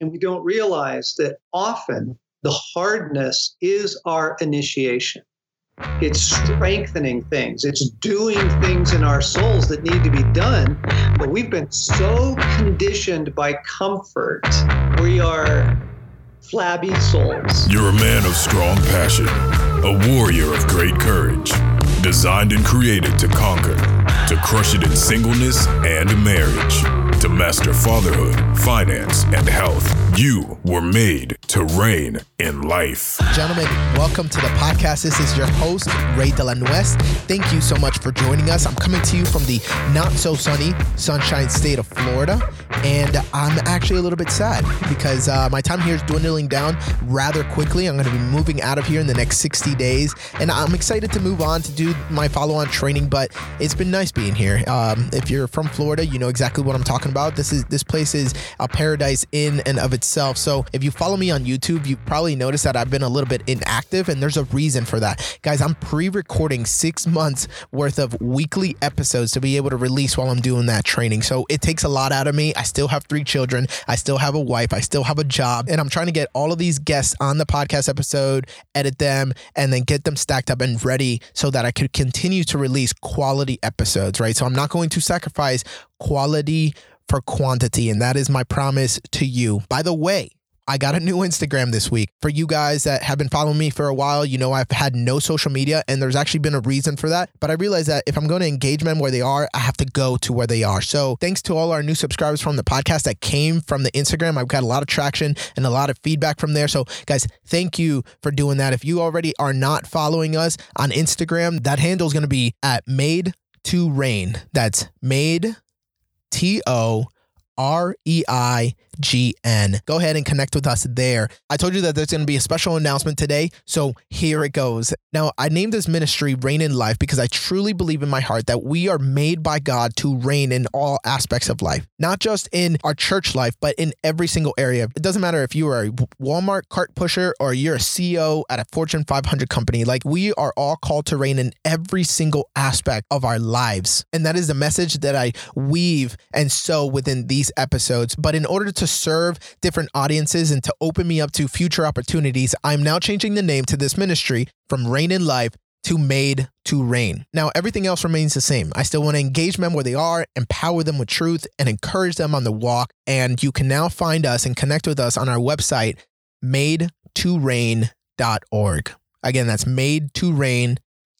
And we don't realize that often the hardness is our initiation. It's strengthening things. It's doing things in our souls that need to be done. But we've been so conditioned by comfort. We are flabby souls. You're a man of strong passion, a warrior of great courage, designed and created to conquer, to crush it in singleness and marriage, to master fatherhood, finance, and health. You were made to reign in life. Gentlemen, welcome to the podcast. This is your host, Ray De La Nuez. Thank you so much for joining us. I'm coming to you from the not so sunny Sunshine State of Florida, and I'm actually a little bit sad because uh, my time here is dwindling down rather quickly. I'm going to be moving out of here in the next 60 days, and I'm excited to move on to do my follow on training, but it's been nice being here. Um, if you're from Florida, you know exactly what I'm talking about. This is this place is a paradise in and of itself. So if you follow me on YouTube, you probably noticed that I've been a little bit inactive, and there's a reason for that. Guys, I'm pre recording six months worth of weekly episodes to be able to release while I'm doing that training. So it takes a lot out of me. I still have three children, I still have a wife, I still have a job, and I'm trying to get all of these guests on the podcast episode, edit them, and then get them stacked up and ready so that I could continue to release quality episodes, right? So I'm not going to sacrifice quality for quantity, and that is my promise to you. By the way, I got a new Instagram this week. For you guys that have been following me for a while, you know I've had no social media, and there's actually been a reason for that. But I realized that if I'm going to engage men where they are, I have to go to where they are. So thanks to all our new subscribers from the podcast that came from the Instagram. I've got a lot of traction and a lot of feedback from there. So guys, thank you for doing that. If you already are not following us on Instagram, that handle is going to be at made to reign. That's made T O R E I G N. Go ahead and connect with us there. I told you that there's going to be a special announcement today, so here it goes. Now, I named this ministry Reign in Life because I truly believe in my heart that we are made by God to reign in all aspects of life, not just in our church life, but in every single area. It doesn't matter if you are a Walmart cart pusher or you're a CEO at a Fortune 500 company, like we are all called to reign in every single aspect of our lives. And that is the message that I weave and sow within these episodes. But in order to serve different audiences and to open me up to future opportunities, I'm now changing the name to this ministry from Reign in Life to Made to Reign. Now, everything else remains the same. I still want to engage men where they are, empower them with truth, and encourage them on the walk. And you can now find us and connect with us on our website, made2reign.org. Again, that's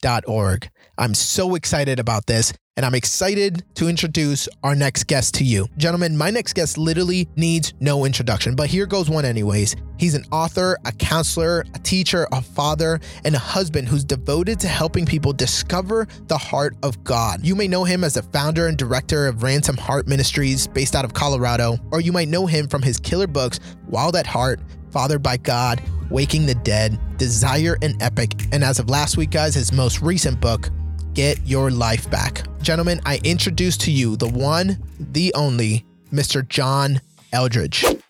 made2reign.org. I'm so excited about this and I'm excited to introduce our next guest to you. Gentlemen, my next guest literally needs no introduction, but here goes one anyways. He's an author, a counselor, a teacher, a father, and a husband who's devoted to helping people discover the heart of God. You may know him as the founder and director of Ransom Heart Ministries based out of Colorado, or you might know him from his killer books, Wild at Heart, Fathered by God, Waking the Dead, Desire and Epic, and as of last week, guys, his most recent book, Get Your Life Back. Gentlemen, I introduce to you the one, the only, Mr. John Eldredge.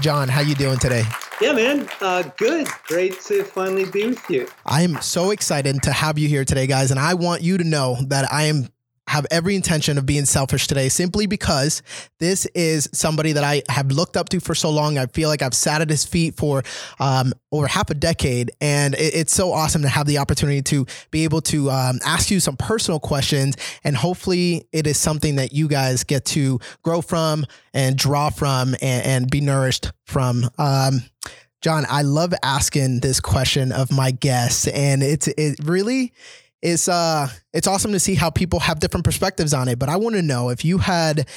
John, how you doing today? Yeah, man. Uh, good. Great to finally be with you. I am so excited to have you here today, guys. And I want you to know that I am have every intention of being selfish today simply because this is somebody that I have looked up to for so long. I feel like I've sat at his feet for um, over half a decade. And it, it's so awesome to have the opportunity to be able to um, ask you some personal questions. And hopefully, it is something that you guys get to grow from and draw from and, and be nourished from. Um, John, I love asking this question of my guests, and it's it really it's uh it's awesome to see how people have different perspectives on it. But I want to know if you had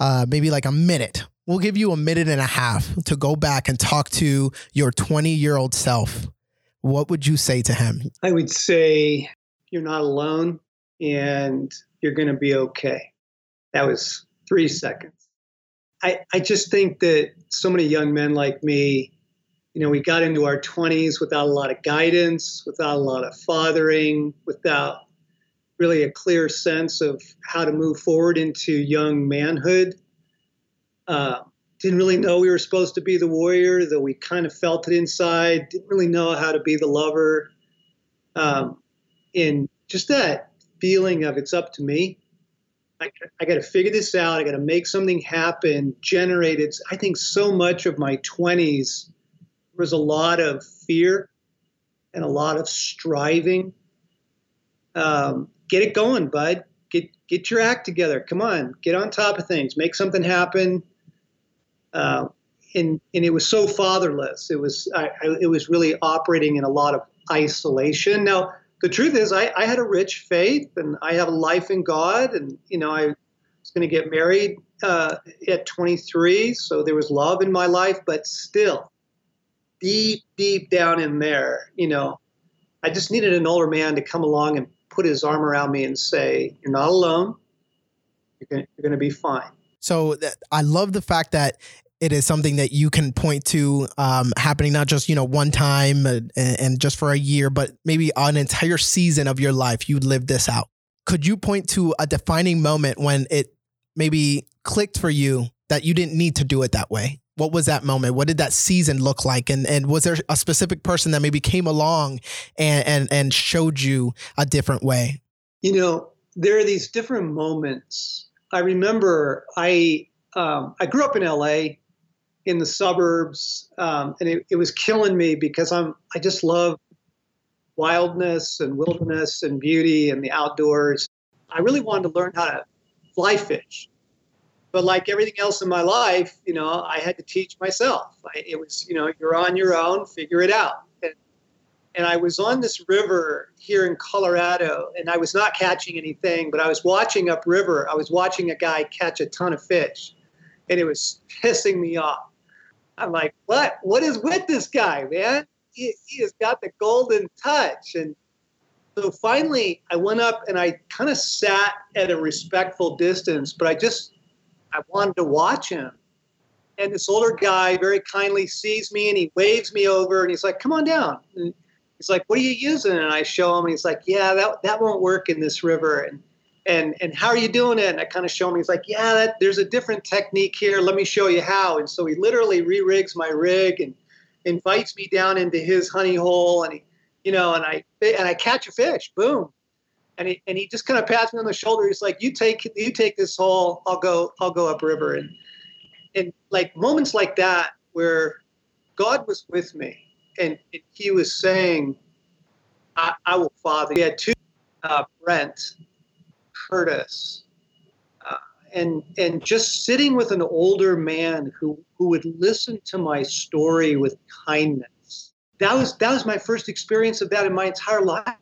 uh, maybe like a minute. We'll give you a minute and a half to go back and talk to your 20 year old self. What would you say to him? I would say you're not alone and you're going to be okay. That was three seconds. I, I just think that so many young men like me you know, we got into our 20s without a lot of guidance, without a lot of fathering, without really a clear sense of how to move forward into young manhood. Uh, didn't really know we were supposed to be the warrior, though we kind of felt it inside. Didn't really know how to be the lover. Um, and just that feeling of it's up to me. I, I got to figure this out. I got to make something happen. Generated. I think so much of my 20s was a lot of fear and a lot of striving. Um, get it going, bud. Get get your act together. Come on, get on top of things. Make something happen. Uh, and and it was so fatherless. It was I, I, it was really operating in a lot of isolation. Now the truth is, I, I had a rich faith and I have a life in God, and you know I was going to get married uh, at 23, so there was love in my life, but still, deep deep down in there, you know, I just needed an older man to come along and put his arm around me and say, "You're not alone. You're going you're to be fine." So I love the fact that it is something that you can point to um, happening not just you know one time and, and, just for a year but maybe an entire season of your life you lived this out could you point to a defining moment when it maybe clicked for you that you didn't need to do it that way what was that moment? What did that season look like? And and was there a specific person that maybe came along and and, and showed you a different way? You know there are these different moments. I remember i um, I grew up in LA in the suburbs, um, and it, it was killing me because I'm I just love wildness and wilderness and beauty and the outdoors. I really wanted to learn how to fly fish, but like everything else in my life, you know, I had to teach myself. I, it was you know you're on your own, figure it out. And, and I was on this river here in Colorado, and I was not catching anything, but I was watching upriver. I was watching a guy catch a ton of fish, and it was pissing me off I'm like, what? What is with this guy, man? He, he has got the golden touch. And so finally, I went up and I kind of sat at a respectful distance, but I just, I wanted to watch him. And this older guy very kindly sees me and he waves me over and he's like, come on down. And he's like, what are you using? And I show him and he's like, yeah, that, that won't work in this river. And and and how are you doing it? And I kind of show him. He's like, yeah, that, there's a different technique here. Let me show you how. And so he literally re-rigs my rig and invites me down into his honey hole, and he, you know, and I and I catch a fish. Boom. And he, and he just kind of pats me on the shoulder. He's like, "You take you take this hole. I'll go I'll go upriver." And and like moments like that where God was with me, and He was saying, "I, I will father." He had two, uh, Brent Curtis, uh, and and just sitting with an older man who who would listen to my story with kindness. That was that was my first experience of that in my entire life.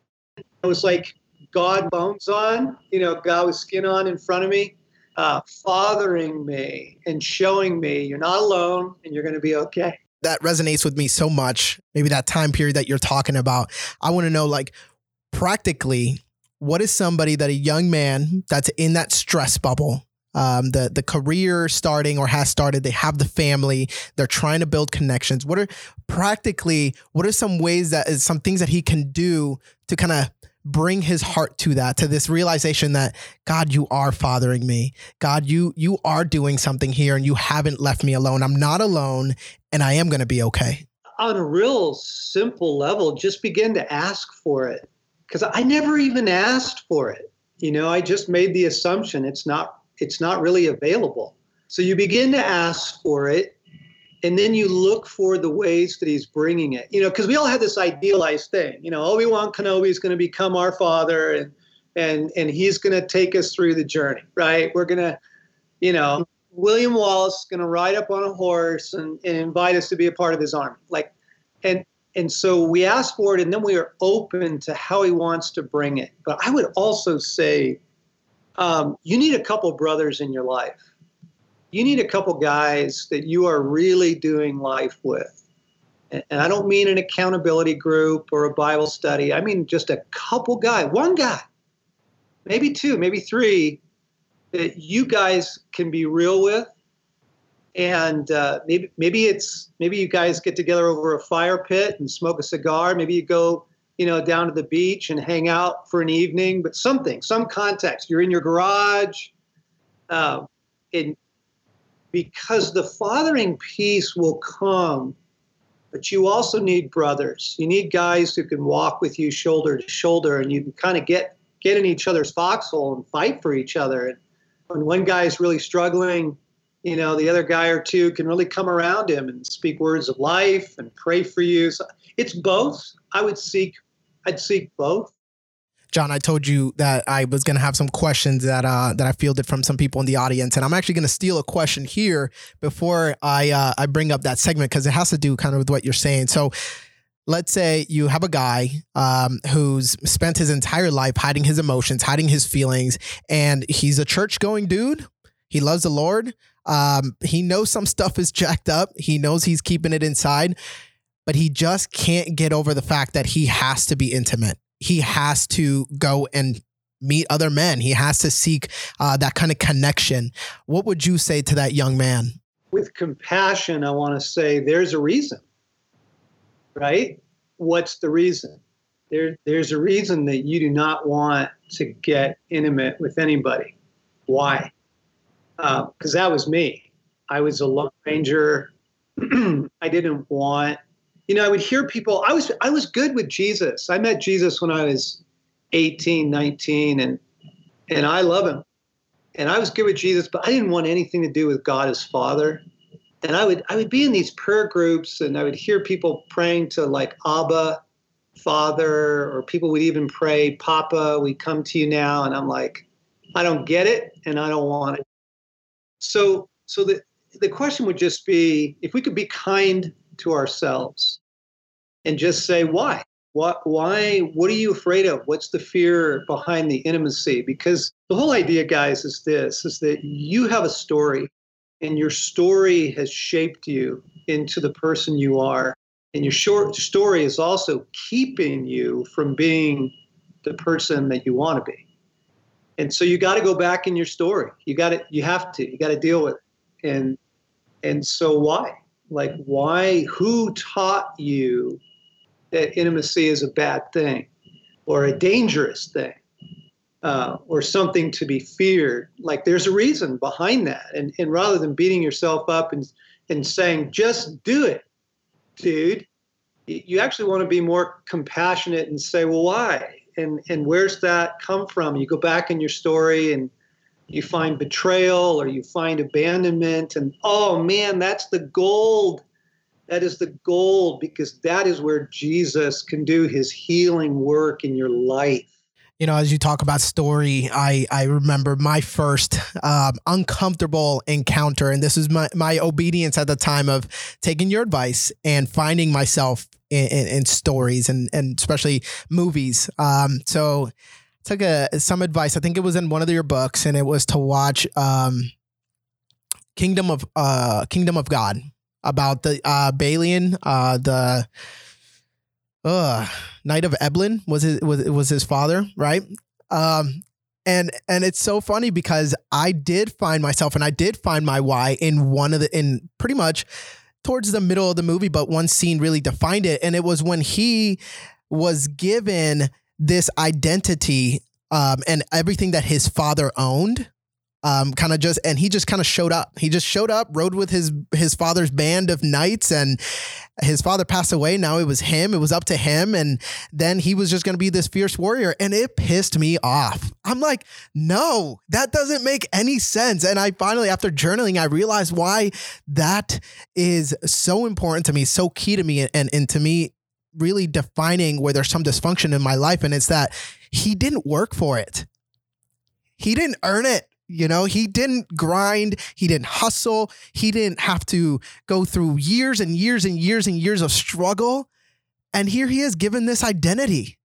I was like God bones on, you know, God with skin on in front of me, uh, fathering me and showing me you're not alone and you're going to be okay. That resonates with me so much. Maybe that time period that you're talking about. I want to know, like, practically, what is somebody that a young man that's in that stress bubble um, the the career starting or has started they have the family they're trying to build connections what are practically what are some ways that is some things that he can do to kind of bring his heart to that to this realization that god you are fathering me. God you you are doing something here and you haven't left me alone. I'm not alone and i am going to be okay. On a real simple level just begin to ask for it. Because I never even asked for it. You know, I just made the assumption it's not it's not really available. So you begin to ask for it, and then you look for the ways that he's bringing it. You know, because we all have this idealized thing. You know, Obi Wan Kenobi is going to become our father, and and and he's going to take us through the journey, right? We're going to, you know, William Wallace is going to ride up on a horse and, and invite us to be a part of his army. Like, and and so we ask for it and then we are open to how he wants to bring it but i would also say um, you need a couple brothers in your life you need a couple guys that you are really doing life with and, i don't mean an accountability group or a bible study i mean just a couple guy one guy maybe two maybe three that you guys can be real with and uh, maybe maybe it's maybe you guys get together over a fire pit and smoke a cigar. Maybe you go you know down to the beach and hang out for an evening. But something, some context. You're in your garage, uh, and because the fathering piece will come. But you also need brothers. You need guys who can walk with you shoulder to shoulder, and you can kind of get get in each other's foxhole and fight for each other. And when one guy is really struggling, you know, the other guy or two can really come around him and speak words of life and pray for you. So it's both. I would seek, I'd seek both. John, I told you that I was going to have some questions that uh, that I fielded from some people in the audience, and I'm actually going to steal a question here before I uh, I bring up that segment because it has to do kind of with what you're saying. So, let's say you have a guy um, who's spent his entire life hiding his emotions, hiding his feelings, and he's a church going dude. He loves the Lord. Um, he knows some stuff is jacked up. He knows he's keeping it inside, but he just can't get over the fact that he has to be intimate he has to go and meet other men. He has to seek uh, that kind of connection. What would you say to that young man? With compassion, I want to say there's a reason, right? What's the reason? There, there's a reason that you do not want to get intimate with anybody. Why? Because uh, that was me. I was a lone ranger. I didn't want you know, I would hear people. I was I was good with Jesus. I met Jesus when I was 18, 19, and and I love him. And I was good with Jesus, but I didn't want anything to do with God as Father. And I would I would be in these prayer groups, and I would hear people praying to like Abba, Father, or people would even pray, Papa, we come to you now. And I'm like, I don't get it, and I don't want it. So so the the question would just be if we could be kind to ourselves and just say why? What why what are you afraid of? What's the fear behind the intimacy? Because the whole idea guys is this is that you have a story and your story has shaped you into the person you are. And your short story is also keeping you from being the person that you want to be. And so you got to go back in your story. You got to you have to you got to deal with it. And and so why like why who taught you that intimacy is a bad thing or a dangerous thing uh, or something to be feared? Like there's a reason behind that. And, and rather than beating yourself up and, and saying just do it dude you actually want to be more compassionate and say well why? And and where's that come from? You go back in your story and you find betrayal or you find abandonment and oh man that's the gold. That is the gold because that is where jesus can do his healing work in your life. You know as you talk about story i i remember my first um, uncomfortable encounter and this is my my obedience at the time of taking your advice and finding myself in, in, in stories and and especially movies. Um so took a some advice. I think it was in one of your books, and it was to watch um, Kingdom of uh, Kingdom of God about the uh, Balian, uh, the uh, Knight of Ibelin was his was was his father, right? Um, and and it's so funny because I did find myself and I did find my why in one of the in pretty much towards the middle of the movie, but one scene really defined it, and it was when he was given this identity um, and everything that his father owned um, kind of just and he just kind of showed up. He just showed up rode with his his father's band of knights and his father passed away. Now it was him. It was up to him. And then he was just going to be this fierce warrior and it pissed me off. I'm like no that doesn't make any sense. And i finally after journaling i realized why that is so important to me so key to me and and to me really defining where there's some dysfunction in my life. And it's that he didn't work for it. He didn't earn it. You know, he didn't grind, he didn't hustle, he didn't have to go through years and years and years and years of struggle. And here he is given this identity.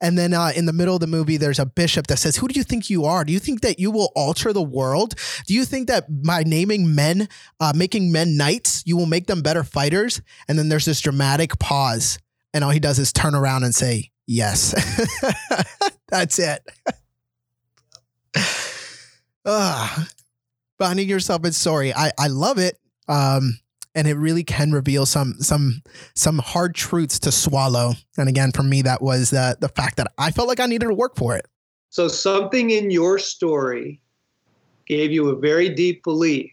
And then uh, in the middle of the movie, there's a bishop that says, Who do you think you are? Do you think that you will alter the world? Do you think that by naming men, uh, making men knights, you will make them better fighters? And then there's this dramatic pause and all he does is turn around and say yes. That's it. uh, finding yourself in story. I, I love it. Um, and it really can reveal some some some hard truths to swallow. And again, for me, that was the the fact that I felt like I needed to work for it. So something in your story gave you a very deep belief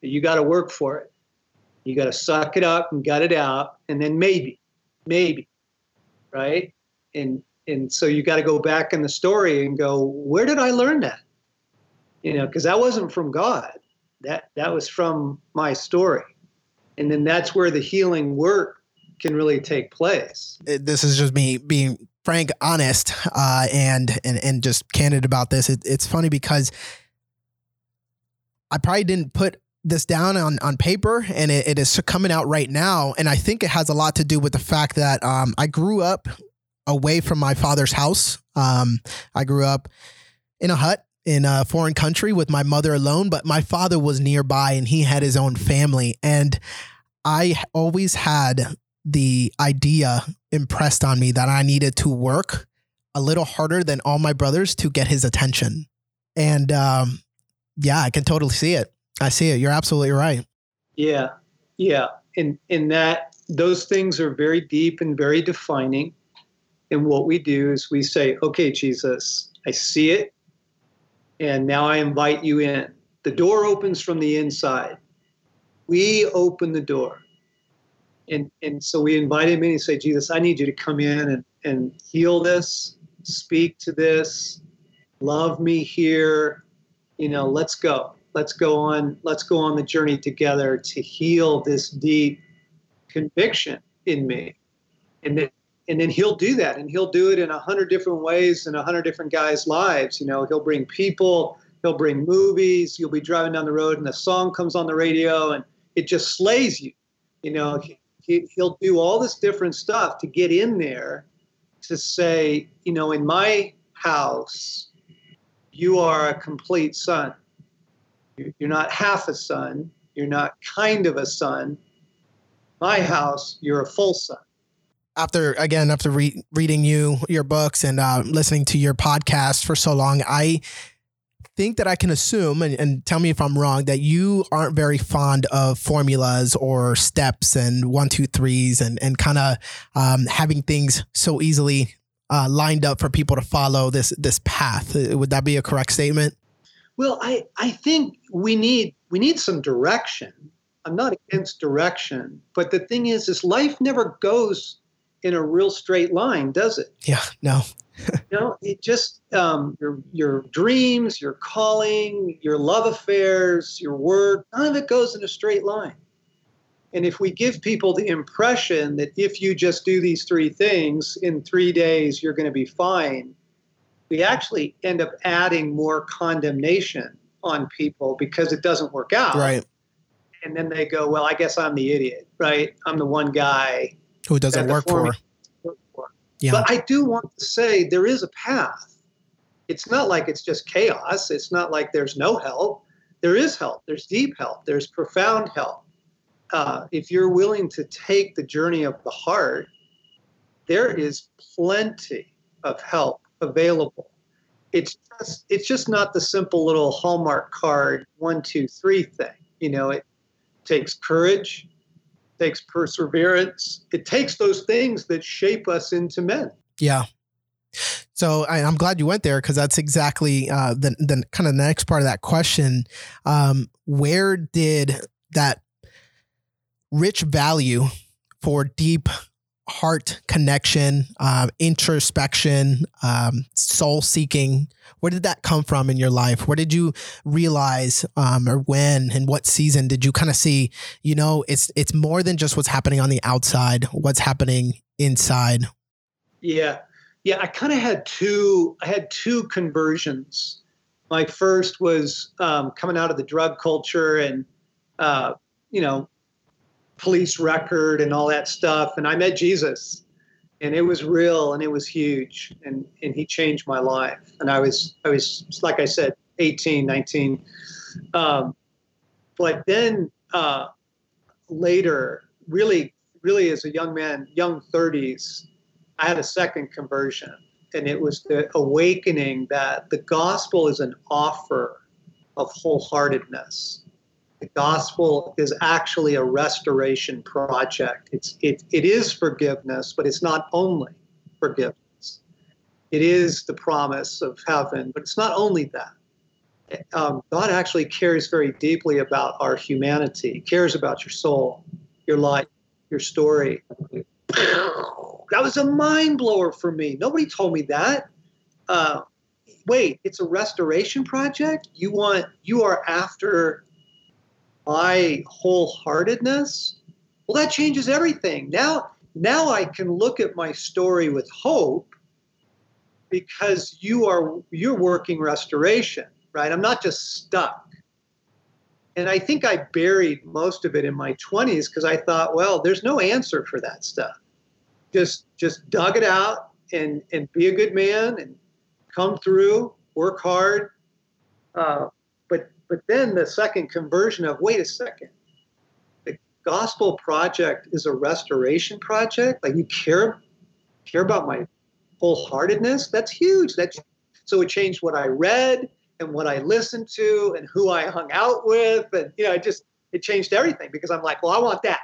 that you got to work for it. You got to suck it up and gut it out, and then maybe, maybe, right? And and so you got to go back in the story and go, where did I learn that? you know, because that wasn't from God. That that was from my story, and then that's where the healing work can really take place. This is just me being frank, honest, uh, and and and just candid about this. It, it's funny because I probably didn't put this down on, on paper and it, it is coming out right now. And I think it has a lot to do with the fact that um, I grew up away from my father's house. Um, I grew up in a hut in a foreign country with my mother alone, but my father was nearby and he had his own family. And I always had the idea impressed on me that I needed to work a little harder than all my brothers to get his attention. And um, yeah, I can totally see it. I see it. You're absolutely right. Yeah. Yeah. And in that those things are very deep and very defining. And what we do is we say, okay, Jesus, I see it. And now I invite you in. The door opens from the inside. We open the door. And, and so we invite him in and say, Jesus, I need you to come in and, and heal this, speak to this, love me here. You know, let's go let's go on let's go on the journey together to heal this deep conviction in me. And then and then he'll do that and he'll do it in a hundred different ways in a hundred different guys lives. You know he'll bring people he'll bring movies you'll be driving down the road and a song comes on the radio and it just slays you. You know he, he'll do all this different stuff to get in there to say you know in my house you are a complete son you're not half a son. You're not kind of a son. My house, you're a full son. After again, after re- reading you your books and uh, listening to your podcast for so long, I think that I can assume, and, and, tell me if I'm wrong, that you aren't very fond of formulas or steps and one, two, threes, and and kind of um, having things so easily uh, lined up for people to follow this this path. Would that be a correct statement? Well, I, I think we need we need some direction. I'm not against direction, but the thing is, is life never goes in a real straight line, does it? Yeah, no. you know, it just um, your your dreams, your calling, your love affairs, your work, none of it goes in a straight line. And if we give people the impression that if you just do these three things in three days, you're going to be fine, we actually end up adding more condemnation on people because it doesn't work out. Right. And then they go, well, I guess I'm the idiot, right? I'm the one guy who doesn't work for. for. Yeah. But I do want to say there is a path. It's not like it's just chaos. It's not like there's no help. There is help. There's deep help. There's profound help. Uh, if you're willing to take the journey of the heart, there is plenty of help available. It's just it's just not the simple little Hallmark card one two three thing. You know, it takes courage, takes perseverance. It takes those things that shape us into men. Yeah. So I, am glad you went there because that's exactly uh, the the kind of next part of that question. Um, where did that rich value for deep heart connection, um, introspection, um, soul seeking? Where did that come from in your life? Where did you realize, um, or when, and what season did you kind of see? You know, it's it's more than just what's happening on the outside. What's happening inside? Yeah, yeah. I kind of had two. I had two conversions. My first was um, coming out of the drug culture and, uh, you know, police record and all that stuff. And I met Jesus and it was real and it was huge and, and he changed my life. And I was, I was, like I said, 18, 19. Um, but then uh, later, really, really as a young man, young 30s, I had a second conversion. And it was the awakening that the gospel is an offer of wholeheartedness the gospel is actually a restoration project. It's, it, it is forgiveness, but it's not only forgiveness. It is the promise of heaven, but it's not only that. Um, God actually cares very deeply about our humanity. He cares about your soul, your life, your story. that was a mind blower for me. Nobody told me that. Uh, wait, it's a restoration project? You want, you are after my wholeheartedness? Well, that changes everything. Now, now I can look at my story with hope because you are you're working restoration, right? I'm not just stuck. And I think I buried most of it in my 20s because I thought, well, there's no answer for that stuff. Just just dug it out and and be a good man and come through, work hard. Uh, but then the second conversion of wait a second, the gospel project is a restoration project. Like you care care about my wholeheartedness. That's huge. That's so it changed what I read and what I listened to and who I hung out with, and you know, it just it changed everything because I'm like, well, I want that.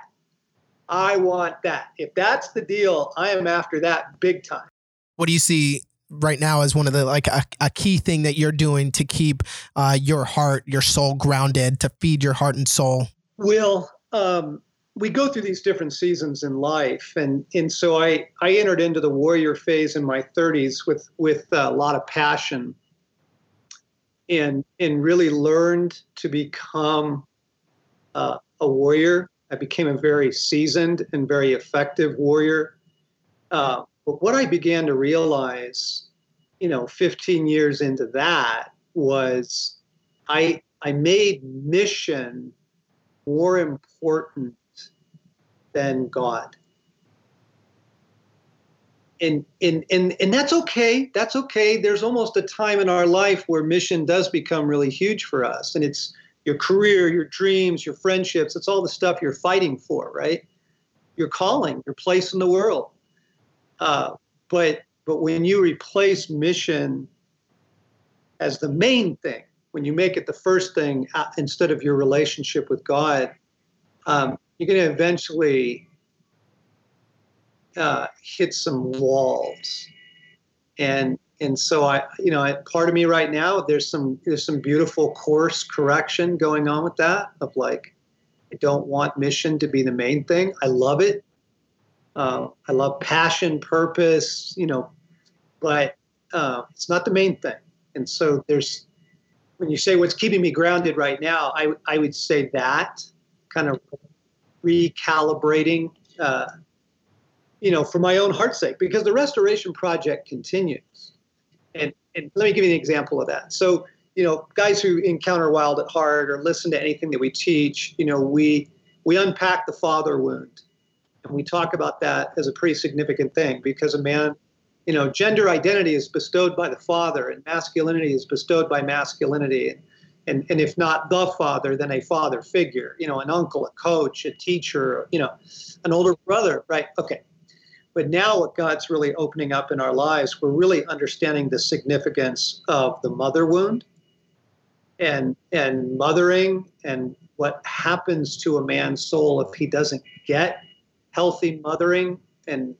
I want that. If that's the deal, I am after that big time. What do you see right now as one of the like a, a key thing that you're doing to keep uh, your heart, your soul grounded, to feed your heart and soul? Will um, we go through these different seasons in life, and and so I I entered into the warrior phase in my 30s with with a lot of passion, and and really learned to become uh, a warrior. I became a very seasoned and very effective warrior. Uh, but what I began to realize, you know, 15 years into that was I I made mission more important than God. And, and and and that's okay. That's okay. There's almost a time in our life where mission does become really huge for us. And it's your career, your dreams, your friendships, it's all the stuff you're fighting for, right? Your calling, your place in the world. Uh, but but when you replace mission as the main thing, when you make it the first thing uh, instead of your relationship with God, um, you're going to eventually uh, hit some walls. And and so I, you know, part of me right now, there's some there's some beautiful course correction going on with that. Of like, I don't want mission to be the main thing. I love it. Uh, I love passion, purpose, you know, but uh, it's not the main thing. And so there's, when you say what's keeping me grounded right now, I, I would say that kind of recalibrating, uh, you know, for my own heart's sake, because the restoration project continues. And, and let me give you an example of that. So, you know, guys who encounter Wild at Heart or listen to anything that we teach, you know, we we unpack the father wound and we talk about that as a pretty significant thing because a man, you know, gender identity is bestowed by the father and masculinity is bestowed by masculinity. And, and, and if not the father, then a father figure, you know, an uncle, a coach, a teacher, you know, an older brother, right? Okay. But now, what God's really opening up in our lives, we're really understanding the significance of the mother wound and and mothering and what happens to a man's soul if he doesn't get healthy mothering and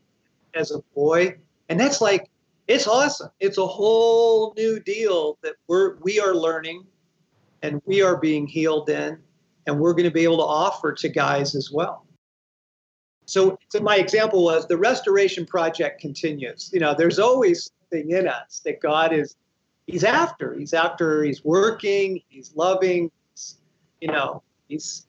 as a boy. And that's like, it's awesome. It's a whole new deal that we're we are learning and we are being healed in and we're going to be able to offer to guys as well. So, so my example was the restoration project continues. You know, there's always something in us that God is he's after. He's after, he's working, he's loving, you know, he's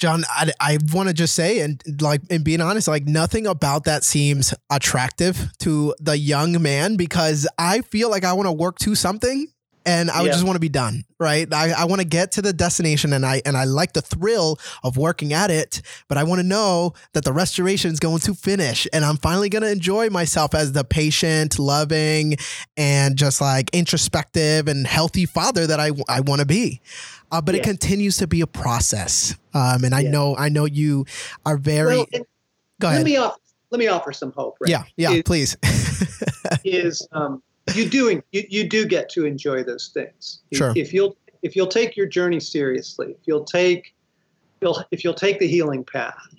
John, I, I want to just say, and like, and being honest, like nothing about that seems attractive to the young man because I feel like I want to work to something and I yeah. just want to be done, right? I, I want to get to the destination and I and I like the thrill of working at it, but I want to know that the restoration is going to finish and I'm finally going to enjoy myself as the patient, loving, and just like introspective and healthy father that I, I want to be uh, but yeah. it continues to be a process. Um, and I yeah. know, I know you are very. Well, go ahead. Let me offer, let me offer some hope. Right? Yeah, yeah, is, please. is um, you doing you, you do get to enjoy those things. Sure. If you'll if you'll take your journey seriously, if you'll take you'll if you'll take the healing path,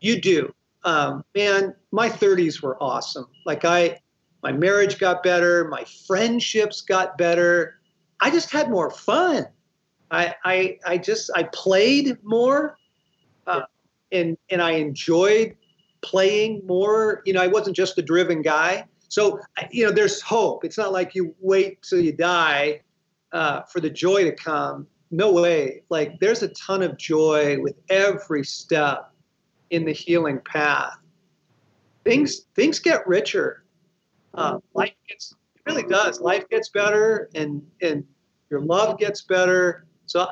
you do. Um, man, my 30s were awesome. Like I, my marriage got better, my friendships got better. I just had more fun. I, I, I just I played more, uh, and and I enjoyed playing more. You know, I wasn't just a driven guy. So, you know, there's hope. It's not like you wait till you die uh, for the joy to come. No way. Like, there's a ton of joy with every step in the healing path. Things things get richer. Uh, life gets it really does. Life gets better, and and your love gets better. So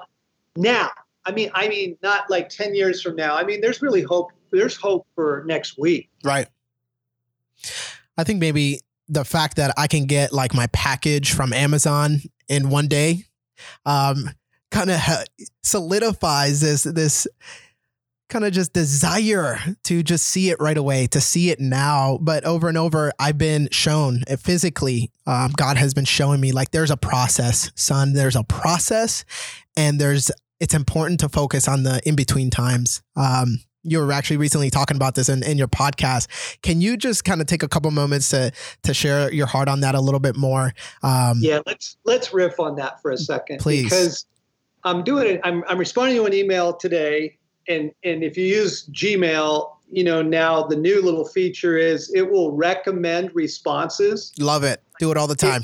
now, I mean, I mean, not like ten years from now. I mean, there's really hope. There's hope for next week. Right. I think maybe the fact that I can get like my package from Amazon in one day um, kind of solidifies this this kind of just desire to just see it right away, to see it now. But over and over, I've been shown uh, physically, um, God has been showing me like there's a process, son. There's a process, and there's it's important to focus on the in between times. Um, you were actually recently talking about this in, in your podcast. Can you just kind of take a couple moments to to share your heart on that a little bit more? Um, yeah, let's let's riff on that for a second, please. Because I'm doing it. I'm I'm responding to an email today, and and if you use Gmail, you know now the new little feature is it will recommend responses. Love it. Do it all the time.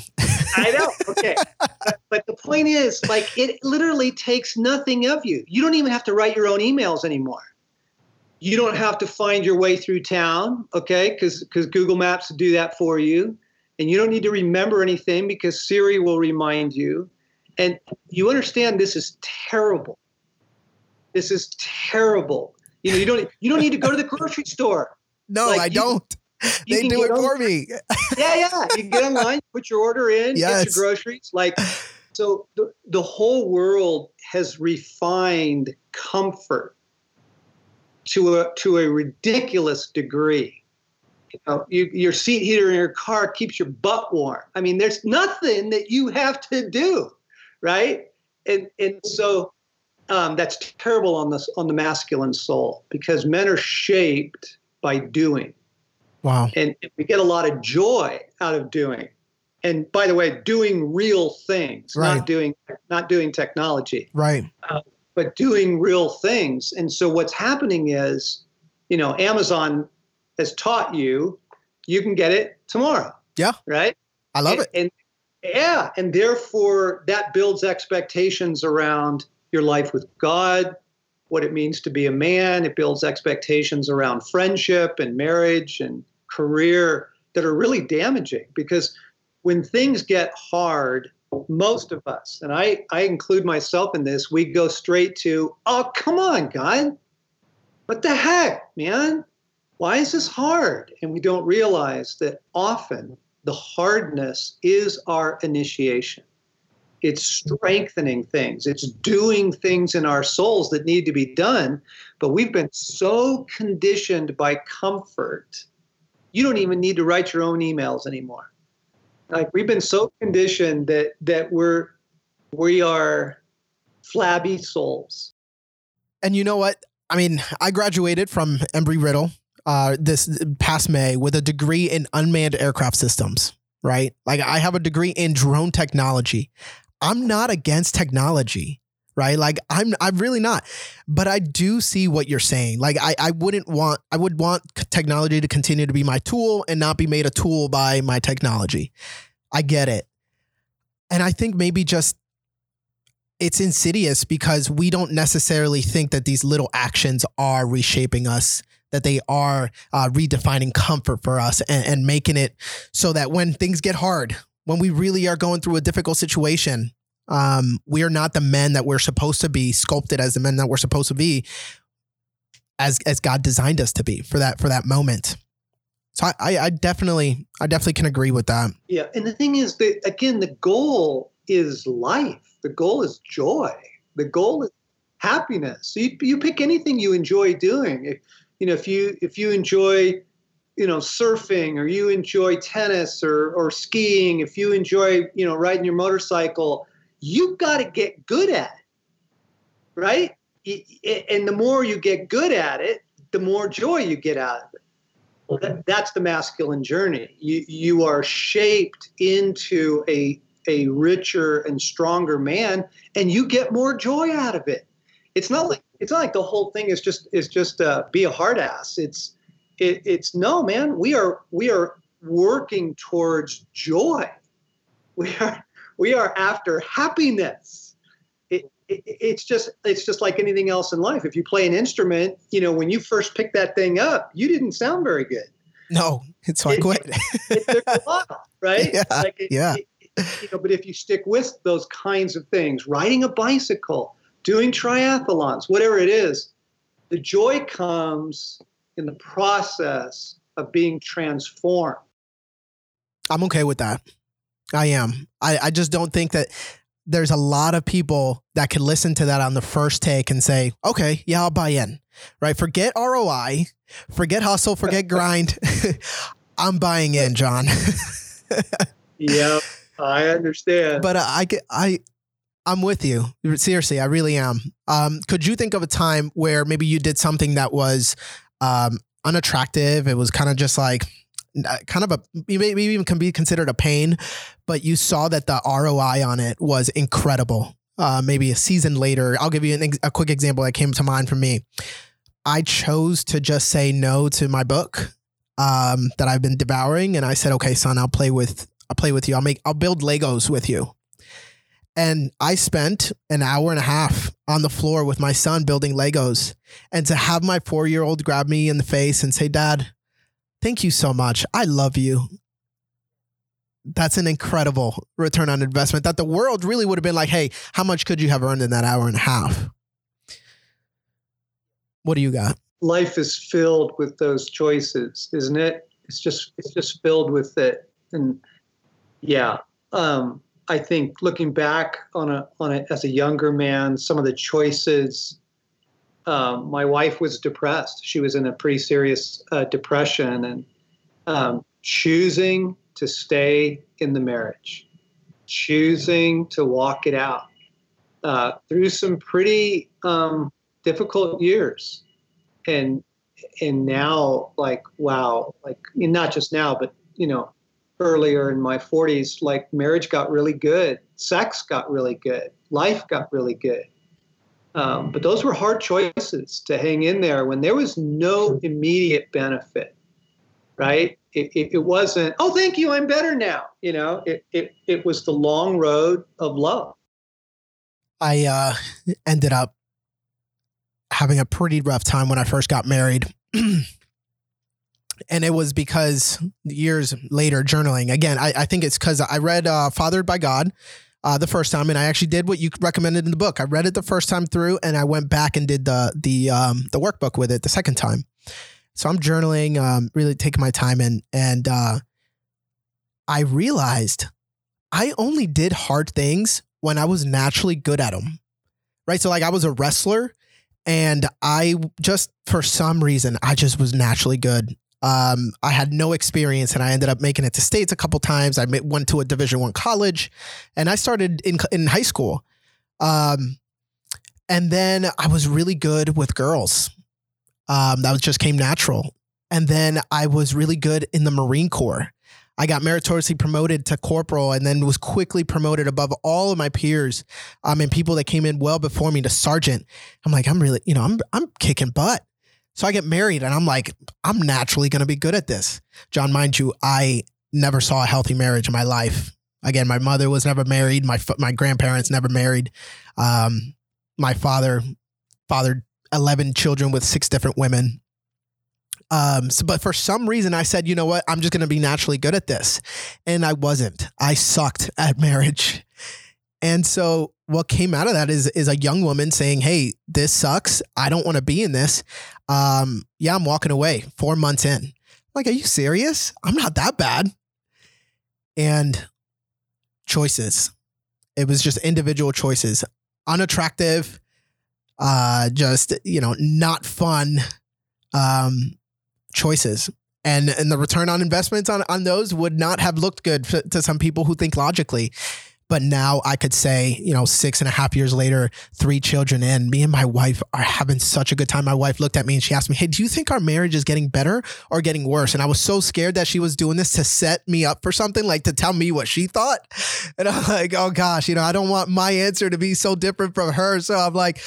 I know. Okay. but, but the point is, like, it literally takes nothing of you. You don't even have to write your own emails anymore you don't have to find your way through town, okay? Because because Google Maps will do that for you, and you don't need to remember anything because Siri will remind you. And you understand this is terrible. This is terrible. You know, you don't you don't need to go to the grocery store. No, like I you, don't. You they do it for me. yeah, yeah. You get online, put your order in, yes. get your groceries. Like, so the, the whole world has refined comfort to a to a ridiculous degree. You know, you, your seat heater in your car keeps your butt warm. I mean, there's nothing that you have to do, right? And and so um, that's terrible on the on the masculine soul because men are shaped by doing. Wow. And we get a lot of joy out of doing. And by the way, doing real things, right. not doing not doing technology. Right. Uh, but doing real things. And so what's happening is, you know, Amazon has taught you you can get it tomorrow. Yeah. Right? I love and, it. And yeah, and therefore that builds expectations around your life with God, what it means to be a man. It builds expectations around friendship and marriage and career that are really damaging because when things get hard, most of us, and I, I include myself in this, we go straight to, oh, come on, God. What the heck, man? Why is this hard? And we don't realize that often the hardness is our initiation. It's strengthening things, it's doing things in our souls that need to be done. But we've been so conditioned by comfort, you don't even need to write your own emails anymore like we've been so conditioned that that we're we are flabby souls. And you know what? I mean, I graduated from Embry Riddle uh, this past May with a degree in unmanned aircraft systems. Right? Like I have a degree in drone technology. I'm not against technology right? Like I'm I'm really not. But I do see what you're saying. Like I I wouldn't want I would want technology to continue to be my tool and not be made a tool by my technology. I get it. And I think maybe just it's insidious because we don't necessarily think that these little actions are reshaping us that they are uh, redefining comfort for us and, and making it so that when things get hard when we really are going through a difficult situation um, we are not the men that we're supposed to be, sculpted as the men that we're supposed to be, as as God designed us to be for that for that moment. So I, I definitely I definitely can agree with that. Yeah, and the thing is that again, the goal is life. The goal is joy. The goal is happiness. So you, you pick anything you enjoy doing. If you know if you if you enjoy you know surfing or you enjoy tennis or or skiing, if you enjoy you know riding your motorcycle, you've got to get good at it, right? And the more you get good at it, the more joy you get out of it. That's the masculine journey. You, you are shaped into a, a richer and stronger man, and you get more joy out of it. It's not like it's not like the whole thing is just is just uh, be a hard ass. It's it, it's no man. We are we are working towards joy. We are we are after happiness. It, it, it's just it's just like anything else in life. If you play an instrument, you know when you first pick that thing up, you didn't sound very good. No, it's I quit. it, it a right? Yeah, like yeah. you know, but if you stick with those kinds of things, riding a bicycle, doing triathlons, whatever it is, the joy comes in the process of being transformed. I'm okay with that. I am. I, I just don't think that there's a lot of people that can listen to that on the first take and say, okay, yeah, I'll buy in. Right? Forget ROI, forget hustle, forget grind. I'm buying in, John. yeah, I understand. But uh, I I, I'm with you. Seriously, I really am. Um, could you think of a time where maybe you did something that was um, unattractive? It was kind of just like, uh, kind of a maybe even can be considered a pain, but you saw that the ROI on it was incredible. Uh, maybe a season later, I'll give you an, a quick example that came to mind for me. I chose to just say no to my book um, that I've been devouring, and I said, "Okay, son, I'll play with I'll play with you. I'll make I'll build Legos with you." And I spent an hour and a half on the floor with my son building Legos. And to have my four year old grab me in the face and say, Dad, thank you so much. I love you. That's an incredible return on investment that the world really would have been like, hey, how much could you have earned in that hour and a half? What do you got? Life is filled with those choices, isn't it? It's just it's just filled with it. And yeah, um, I think looking back on a on a as a younger man, some of the choices. Um, my wife was depressed. She was in a pretty serious uh, depression, and um, choosing to stay in the marriage, choosing to walk it out uh, through some pretty um, difficult years, and and now like wow, like not just now, but you know earlier in my 40s, like marriage got really good, sex got really good, life got really good. Um, but those were hard choices to hang in there when there was no immediate benefit, right? It, it, it wasn't, oh, thank you, I'm better now. You know, it, it, it was the long road of love. I uh, ended up having a pretty rough time when I first got married. and it was because years later journaling. Again i, I think it's because i read uh, fathered by god uh, the first time and i actually did what you recommended in the book. I read it the first time through and i went back and did the the um, the workbook with it the second time. So i'm journaling um, really taking my time in and uh, i realized i only did hard things when i was naturally good at them right? So like i was a wrestler and I just for some reason I just was naturally good um, I had no experience, and I ended up making it to states a couple times. I went to a Division One college, and I started in in high school. Um, and then I was really good with girls. Um, that was just came natural. And then I was really good in the Marine Corps. I got meritoriously promoted to corporal and then was quickly promoted above all of my peers um, and people that came in well before me to sergeant. I'm like, I'm really, you know, I'm I'm kicking butt. So I get married and I'm like, I'm naturally going to be good at this. John, mind you, I never saw a healthy marriage in my life. Again, my mother was never married. My my grandparents never married. Um, my father fathered eleven children with six different women. Um, so, but for some reason, I said, you know what? I'm just going to be naturally good at this, and I wasn't. I sucked at marriage, and so what came out of that is is a young woman saying, "Hey, this sucks. I don't want to be in this. Um, yeah, I'm walking away. Four months in, like, are you serious? I'm not that bad." And choices. It was just individual choices, unattractive, uh, just you know, not fun um, choices. And and the return on investments on on those would not have looked good to some people who think logically. But now I could say, you know, six and a half years later, three children in, me and my wife are having such a good time. My wife looked at me and she asked me, Hey, do you think our marriage is getting better or getting worse? And I was so scared that she was doing this to set me up for something, like to tell me what she thought. And I'm like, Oh gosh, you know, I don't want my answer to be so different from her. So I'm like,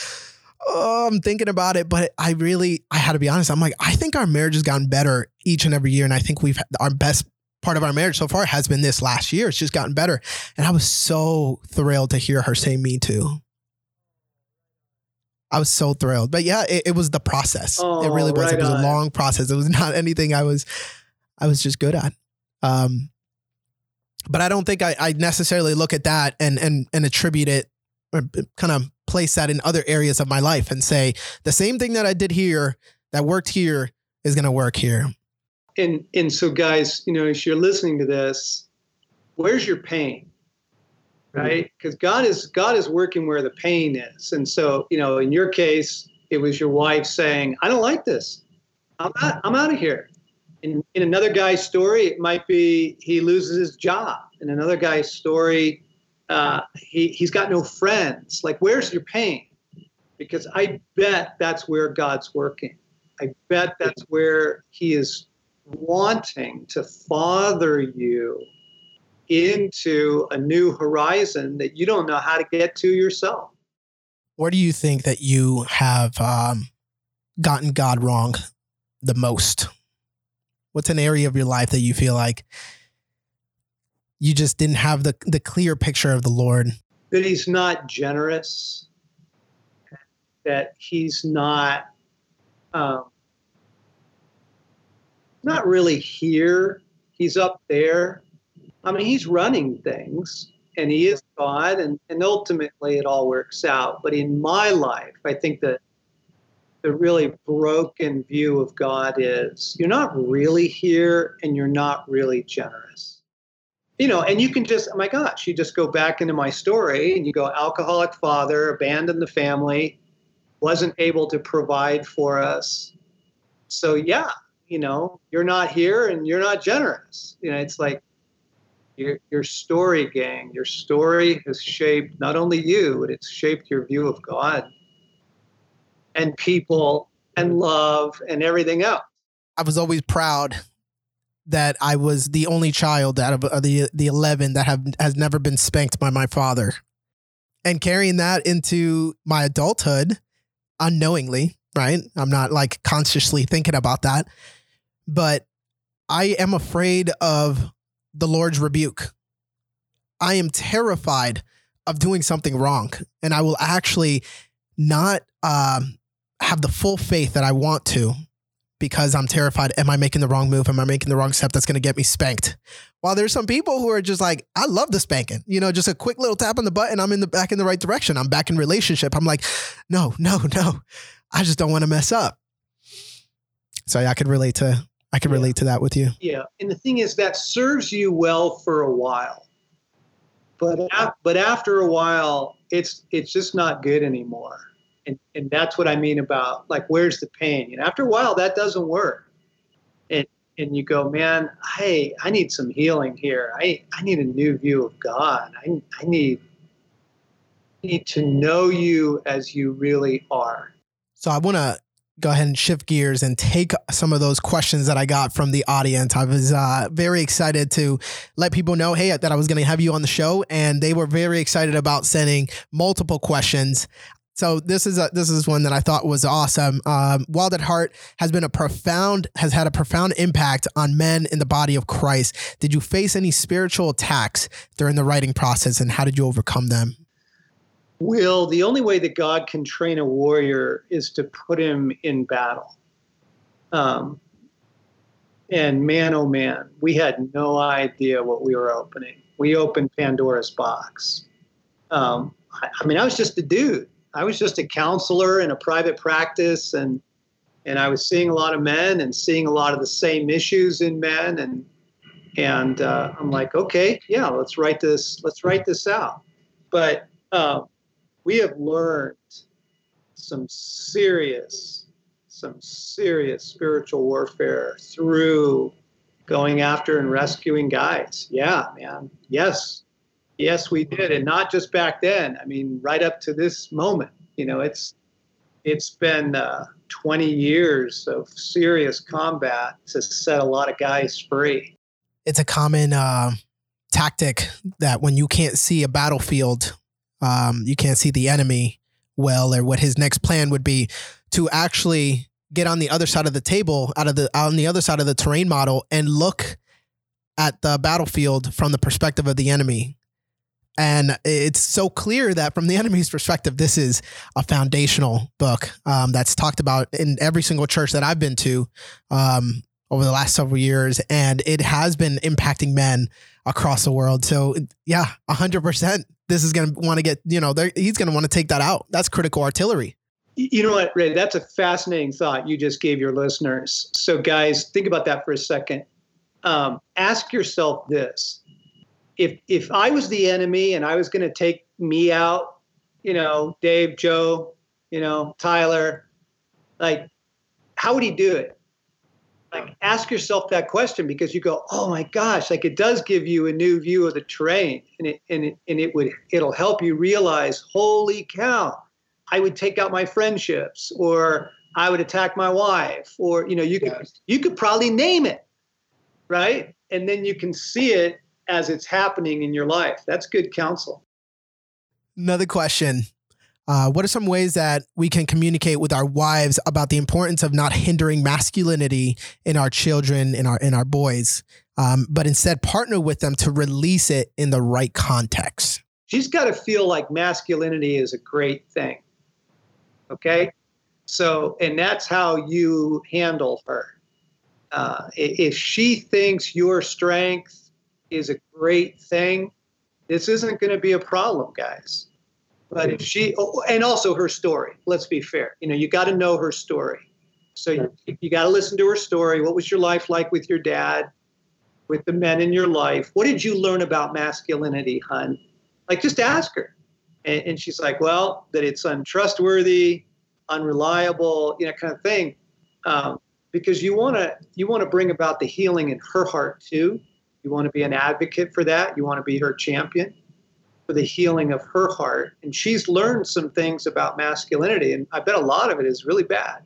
Oh, I'm thinking about it, but I really, I had to be honest. I'm like, I think our marriage has gotten better each and every year. And I think we've our best part of our marriage so far has been this last year. It's just gotten better. And I was so thrilled to hear her say me too. I was so thrilled. But yeah, it, it was the process. Oh, it really was. right it was on. a long process. It was not anything I was I was just good at. Um but I don't think I, I necessarily look at that and and and attribute it or kind of place that in other areas of my life and say the same thing that I did here that worked here is going to work here. And and so guys you know as you're listening to this where's your pain? Right? Because god is god is working where the pain is. And so you know in your case it was your wife saying i don't like this. I'm out, I'm out of here. In, in another guy's story it might be he loses his job. In another guy's story uh, he, he's got no friends. Like where's your pain? Because i bet that's where god's working. I bet that's where he is wanting to father you into a new horizon that you don't know how to get to yourself. Where do you think that you have um, gotten God wrong the most? What's an area of your life that you feel like you just didn't have the the clear picture of the Lord? That he's not generous, that he's not um, not really here. He's up there. I mean, he's running things and he is God, and, and ultimately it all works out. But in my life, I think that the really broken view of God is you're not really here and you're not really generous. You know, and you can just, oh my gosh, you just go back into my story and you go, alcoholic father, abandoned the family, wasn't able to provide for us. So, yeah, you know, you're not here and you're not generous. You know, it's like, your, your story, gang, your story has shaped not only you, but it's shaped your view of God and people and love and everything else. I was always proud that I was the only child out of uh, the the eleven that have has never been spanked by my father, and carrying that into my adulthood unknowingly. Right, I'm not like consciously thinking about that, but I am afraid of the Lord's rebuke. I am terrified of doing something wrong, and I will actually not um, have the full faith that I want to because I'm terrified. Am I making the wrong move? Am I making the wrong step that's going to get me spanked? While there's some people who are just like, I love the spanking. You know, just a quick little tap on the button. I'm in the back in the right direction. I'm back in relationship. I'm like, no, no, no. I just don't want to mess up. So yeah, I could relate to I could Yeah. relate to that with you. Yeah, and the thing is that serves you well for a while, but but after a while, it's it's just not good anymore, and and that's what I mean about like where's the pain? Know, after a while, that doesn't work, and and you go, man, hey, I need some healing here. I I need a new view of God. I I need need to know you as you really are. So I want to go ahead and shift gears and take some of those questions that I got from the audience. I was uh, very excited to let people know, hey, that I was going to have you on the show, and they were very excited about sending multiple questions. So this is a, this is one that I thought was awesome. Um, Wild at Heart has been a profound has had a profound impact on men in the body of Christ. Did you face any spiritual attacks during the writing process, and how did you overcome them? Will, the only way that God can train a warrior is to put him in battle. Um, and man, oh man, we had no idea what we were opening. We opened Pandora's box. Um, I, I mean, I was just a dude. I was just a counselor in a private practice, and and I was seeing a lot of men and seeing a lot of the same issues in men, and and uh, I'm like, okay, yeah, let's write this. Let's write this out. But um, we have learned some serious, some serious spiritual warfare through going after and rescuing guys. Yeah, man. Yes. Yes, we did. And not just back then. I mean, right up to this moment. You know, it's it's been uh, 20 years of serious combat to set a lot of guys free. it's a common uh, tactic that when you can't see a battlefield, um, you can't see the enemy well, or what his next plan would be to actually get on the other side of the table, out of the on the other side of the terrain model, and look at the battlefield from the perspective of the enemy. And it's so clear that from the enemy's perspective, this is a foundational book um, that's talked about in every single church that I've been to um, over the last several years. And it has been impacting men across the world. So, yeah, 100%. This is going to want to get, you know, he's going to want to take that out. That's critical artillery. You know what, Ray? That's a fascinating thought you just gave your listeners. So, guys, think about that for a second. Um, ask yourself this: if if I was the enemy and I was going to take me out, you know, Dave, Joe, you know, Tyler, like, how would he do it? Like, ask yourself that question because you go, oh my gosh, like it does give you a new view of the terrain, and it and it and it would it'll help you realize, holy cow I would take out my friendships or I would attack my wife or you know you could yes. you could probably name it right? And then you can see it as it's happening in your life. That's good counsel. Another question uh, what are some ways that we can communicate with our wives about the importance of not hindering masculinity in our children in our in our boys um, but instead partner with them to release it in the right context she's got to feel like masculinity is a great thing Okay. So, and that's how you handle her. Uh, if she thinks your strength is a great thing, this isn't going to be a problem, guys. But if she, oh, and also her story, let's be fair. You know, you got to know her story. So you, you got to listen to her story. What was your life like with your dad, with the men in your life? What did you learn about masculinity, hun? Like, just ask her. And, and she's like, well, that it's untrustworthy, unreliable, you know, kind of thing. Um, because you want to you want to bring about the healing in her heart too. You want to be an advocate for that. You want to be her champion for the healing of her heart. And she's learned some things about masculinity, and I bet a lot of it is really bad.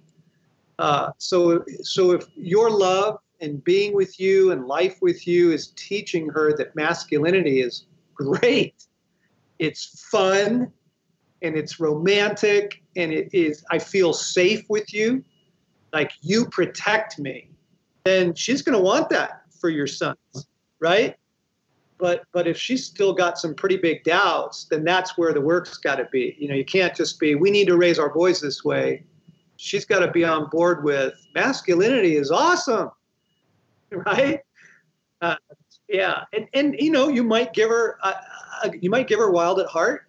Uh, so, so if your love and being with you and life with you is teaching her that masculinity is great, it's fun, and it's romantic and it is I feel safe with you, like you protect me, then she's going to want that for your sons, right? But but if she's still got some pretty big doubts, then that's where the work's got to be. You know, you can't just be we need to raise our boys this way. She's got to be on board with masculinity is awesome, right? Uh, yeah, and and you know you might give her uh, uh, you might give her wild at heart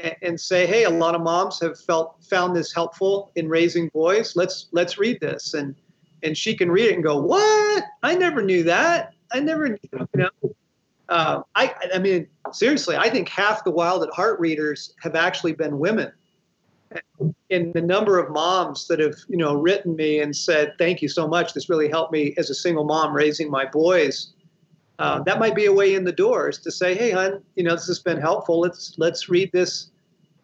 and, and say, hey, a lot of moms have felt found this helpful in raising boys. Let's let's read this, and and she can read it and go, what? I never knew that. I never knew. You know. Uh, I I mean, seriously, I think half the Wild at Heart readers have actually been women. In the number of moms that have, you know, written me and said, "Thank you so much. This really helped me as a single mom raising my boys." uh, that might be a way in the doors to say, "Hey, hon, you know this has been helpful. Let's let's read this."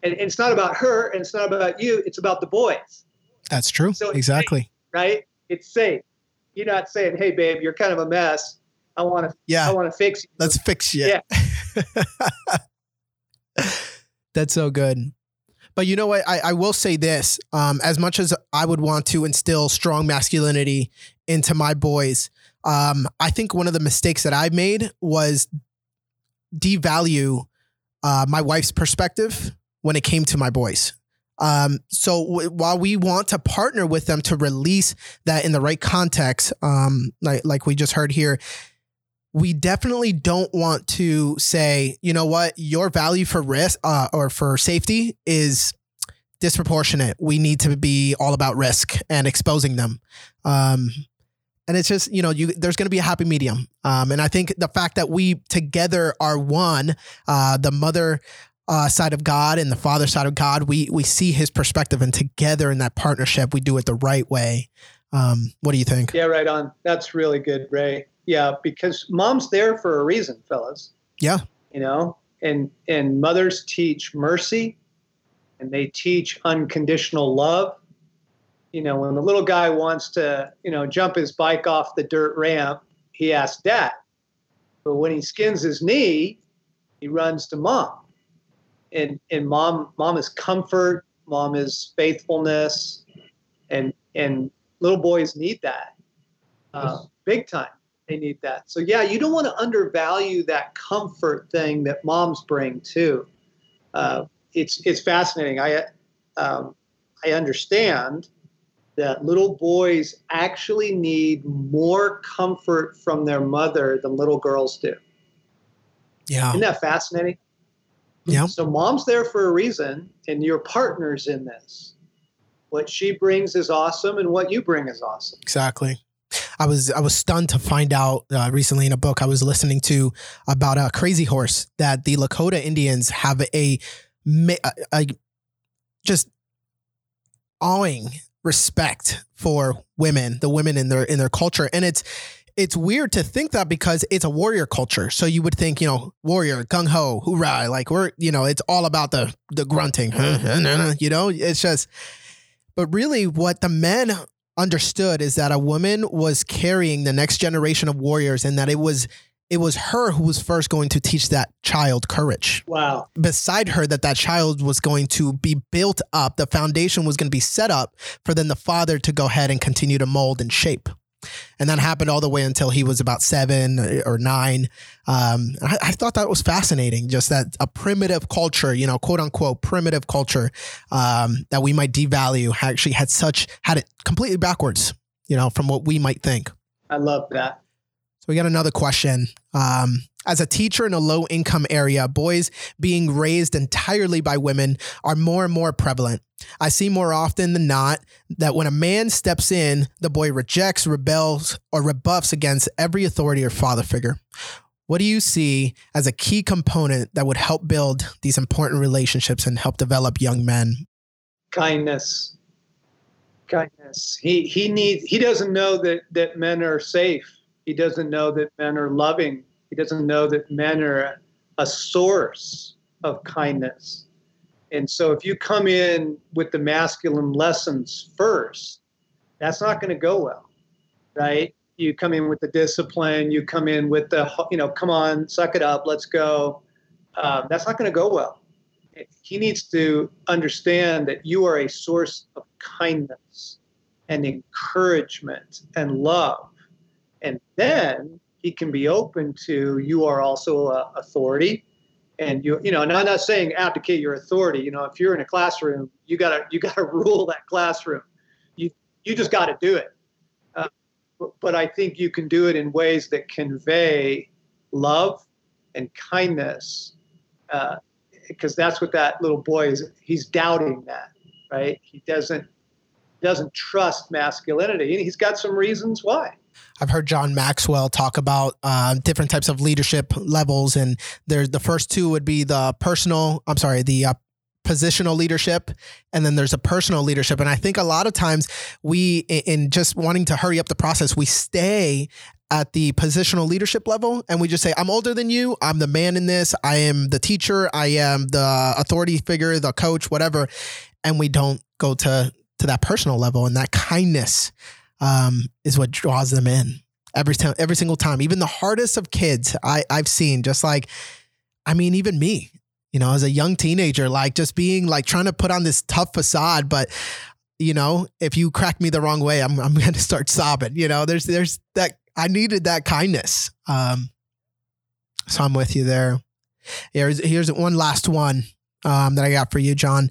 And, and it's not about her, and it's not about you. It's about the boys. That's true. So exactly. Safe, right. It's safe. You're not saying, "Hey, babe, you're kind of a mess. I want to. Yeah. I want to fix you. Let's fix you. Yeah. That's so good. But you know what? I, I will say this. Um, as much as I would want to instill strong masculinity into my boys, um, I think one of the mistakes that I made was devalue uh, my wife's perspective when it came to my boys. Um, so w- while we want to partner with them to release that in the right context, um, like like we just heard here, we definitely don't want to say, you know what, your value for risk uh, or for safety is disproportionate. We need to be all about risk and exposing them. Um, and it's just you know you there's going to be a happy medium. Um, and i think the fact that we together are one uh, the mother uh, side of god and the father side of god we we see his perspective and together in that partnership we do it the right way. Um, what do you think? Yeah right on. That's really good ray yeah because mom's there for a reason fellas yeah you know and and mothers teach mercy and they teach unconditional love you know, when the little guy wants to, you know, jump his bike off the dirt ramp, he asks dad. But when he skins his knee, he runs to mom. And and mom mom is comfort, mom is faithfulness, and and little boys need that uh, big time. They need that. So yeah, you don't want to undervalue that comfort thing that moms bring too. Uh, it's it's fascinating. I um, I understand that little boys actually need more comfort from their mother than little girls do. Yeah. Isn't that fascinating? Yeah. So mom's there for a reason, and your partner's in this. What she brings is awesome, and what you bring is awesome. Exactly. I was I was stunned to find out uh, recently in a book I was listening to about a Crazy Horse that the Lakota Indians have a, a, a just awing respect for women, the women in their in their culture, and it's it's weird to think that because it's a warrior culture. So you would think, you know, warrior, gung ho, hoorah, like we're, you know, it's all about the the grunting, you know. It's just, but really, what the men understood is that a woman was carrying the next generation of warriors, and that it was it was her who was first going to teach that child courage. Wow. Beside her, that that child was going to be built up. The foundation was going to be set up for then the father to go ahead and continue to mold and shape. And that happened all the way until he was about seven or nine. Um, I, I, thought that was fascinating, just that a primitive culture, you know, quote unquote, primitive culture um, that we might devalue actually had such, had it completely backwards, you know, from what we might think. I love that. So we got another question. Um, as a teacher in a low income area, boys being raised entirely by women are more and more prevalent. I see more often than not that when a man steps in, the boy rejects, rebels, or rebuffs against every authority or father figure. What do you see as a key component that would help build these important relationships and help develop young men? Kindness. Kindness. He he needs he doesn't know that that men are safe he doesn't know that men are loving. He doesn't know that men are a source of kindness. And so if you come in with the masculine lessons first, that's not going to go well, right? You come in with the discipline, you come in with the, you know, come on, suck it up, let's go. Um, that's not going to go well. He needs to understand that you are a source of kindness and encouragement and love and then he can be open to you are also a authority. And you you know and i'm not saying abdicate your authority. You know if you're in a classroom you gotta you gotta rule that classroom. You you just got to do it. Uh, but, but i think you can do it in ways that convey love and kindness because uh, that's what that little boy is he's doubting that right? He doesn't doesn't trust masculinity and he's got some reasons why I've heard John Maxwell talk about uh, different types of leadership levels, and there's the first two would be the personal. I'm sorry, the uh, positional leadership and then there's a personal leadership. And i think a lot of times we in just wanting to hurry up the process we stay at the positional leadership level and we just say i'm older than you. I'm the man in this. I am the teacher. I am the authority figure the coach whatever. And we don't go to to that personal level and that kindness um, is what draws them in every time, every single time. Even the hardest of kids I, I've seen, just like, I mean, even me, you know, as a young teenager, like just being like trying to put on this tough facade, but you know, if you crack me the wrong way, I'm I'm going to start sobbing. You know, there's there's that I needed that kindness. Um, so I'm with you there. Here's here's one last one um, that I got for you, John.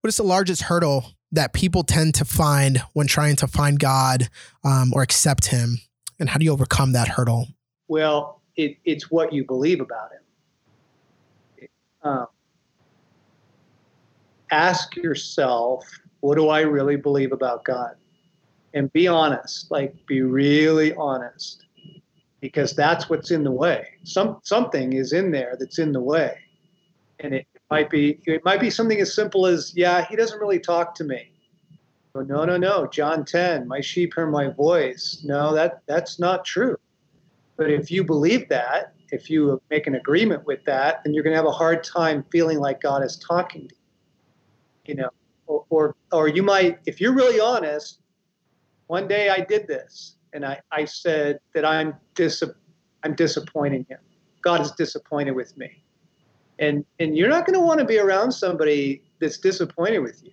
What is the largest hurdle that people tend to find when trying to find God um, or accept Him? And how do you overcome that hurdle? Well, it, it's what you believe about Him. Um, ask yourself, what do I really believe about God? And be honest, like be really honest, because that's what's in the way. Some something is in there that's in the way, and it might be it might be something as simple as yeah he doesn't really talk to me. No no no john 10 my sheep hear my voice. No that that's not true. But if you believe that if you make an agreement with that then you're going to have a hard time feeling like god is talking to you you know? Or, or or you might if you're really honest one day i did this and i i said that i'm dis i'm disappointing him. God is disappointed with me and and you're not going to want to be around somebody that's disappointed with you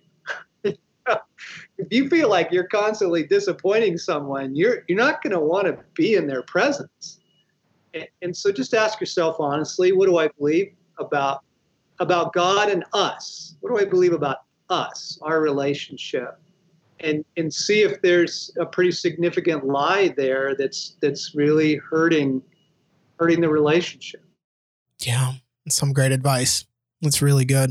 if you feel like you're constantly disappointing someone, you're you're not going to want to be in their presence. And, and so just ask yourself honestly, what do I believe about about God and us? What do I believe about us, our relationship? And and see if there's a pretty significant lie there that's that's really hurting hurting the relationship. Yeah, some great advice. That's really good.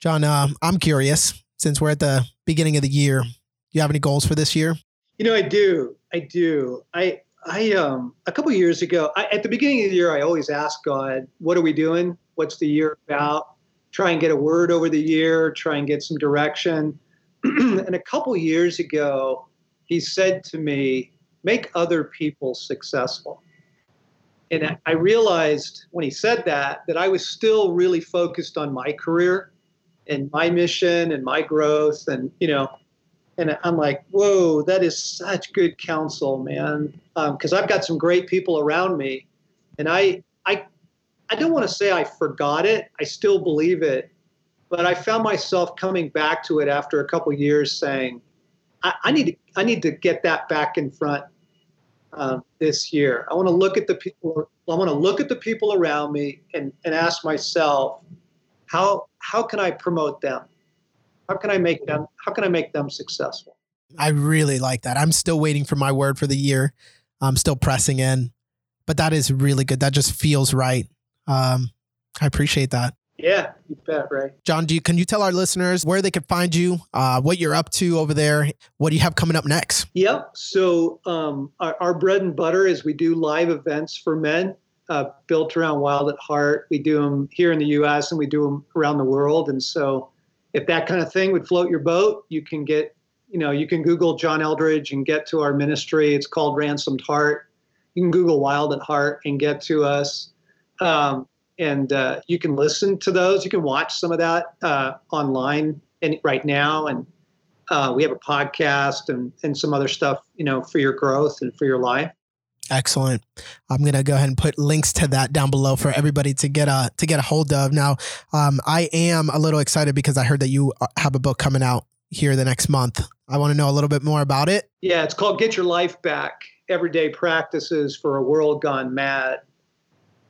John, uh, I'm curious since we're at the beginning of the year. Do you have any goals for this year? You know, I do. I do. I I um a couple years ago, I, at the beginning of the year, I always ask God, "What are we doing? What's the year about?" Try and get a word over the year. Try and get some direction. and a couple years ago, He said to me, "Make other people successful." And I realized when he said that that I was still really focused on my career and my mission and my growth and you know and i'm like whoa that is such good counsel man. Because um, i've got some great people around me and i i i don't want to say i forgot it i still believe it but i found myself coming back to it after a couple years saying I, I, need to i need to get that back in front um, this year i want to look at the people i want to look at the people around me and, and ask myself how how can I promote them? How can I make them how can I make them successful? I really like that. I'm still waiting for my word for the year. I'm still pressing in, but that is really good. That just feels right. Um, I appreciate that. Yeah, you bet, Ray. John, do you, can you tell our listeners where they can find you, uh, what you're up to over there, what do you have coming up next? Yep. So um, our, our bread and butter is we do live events for men uh, built around Wild at Heart. We do them here in the U.S. and we do them around the world. And so, if that kind of thing would float your boat, you can get, you know, you can Google John Eldredge and get to our ministry. It's called Ransomed Heart. You can Google Wild at Heart and get to us. Um, and uh, you can listen to those. You can watch some of that uh, online and right now. And uh, we have a podcast and, and some other stuff, you know, for your growth and for your life. Excellent. I'm gonna go ahead and put links to that down below for everybody to get a to get a hold of. Now, um, I am a little excited because I heard that you uh, have a book coming out here the next month. I want to know a little bit more about it. Yeah, it's called "Get Your Life Back: Everyday Practices for a World Gone Mad."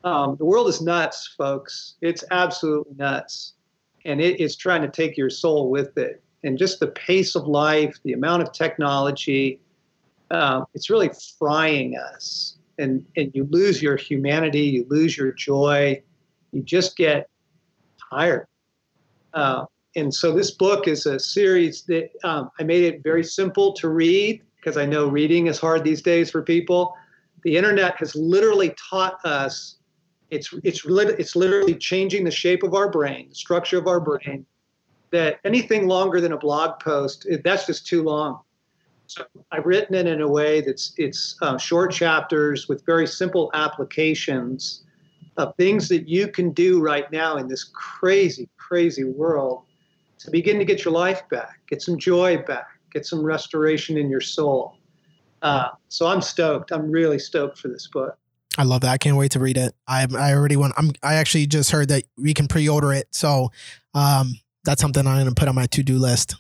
Um, the world is nuts, folks. It's absolutely nuts, and it is trying to take your soul with it. And just the pace of life, the amount of technology um, it's really frying us and and you lose your humanity you lose your joy you just get tired uh, and so this book is a series that um, i made it very simple to read because i know reading is hard these days for people the internet has literally taught us it's it's it's literally changing the shape of our brain the structure of our brain that anything longer than a blog post that's just too long so I've written it in a way that's it's uh, short chapters with very simple applications of things that you can do right now in this crazy, crazy world to begin to get your life back, get some joy back, get some restoration in your soul. Uh, so I'm stoked. I'm really stoked for this book. I love that. I can't wait to read it. I I already want. I'm. I actually just heard that we can pre-order it. So, um, that's something I'm to put on my to-do list.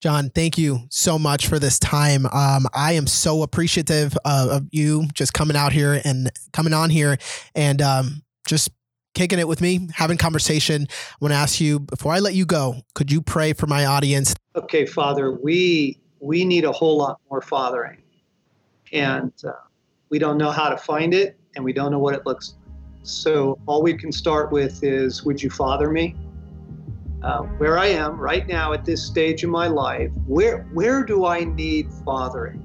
John, thank you so much for this time. Um, I am so appreciative of, of, you just coming out here and coming on here and um, just kicking it with me, having conversation. I want to ask you before I let you go, could you pray for my audience? Okay, Father, we we need a whole lot more fathering, and uh, we don't know how to find it, and we don't know what it looks like. So all we can start with is, would you father me? uh, where I am right now at this stage in my life, where where do I need fathering?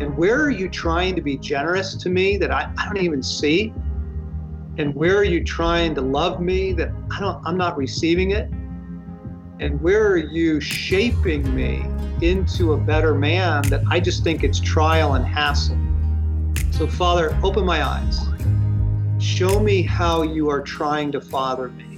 And where are you trying to be generous to me that I, I don't even see? And where are you trying to love me that I don't I'm not receiving it? And where are you shaping me into a better man that I just think it's trial and hassle? So Father, open my eyes. Show me how you are trying to father me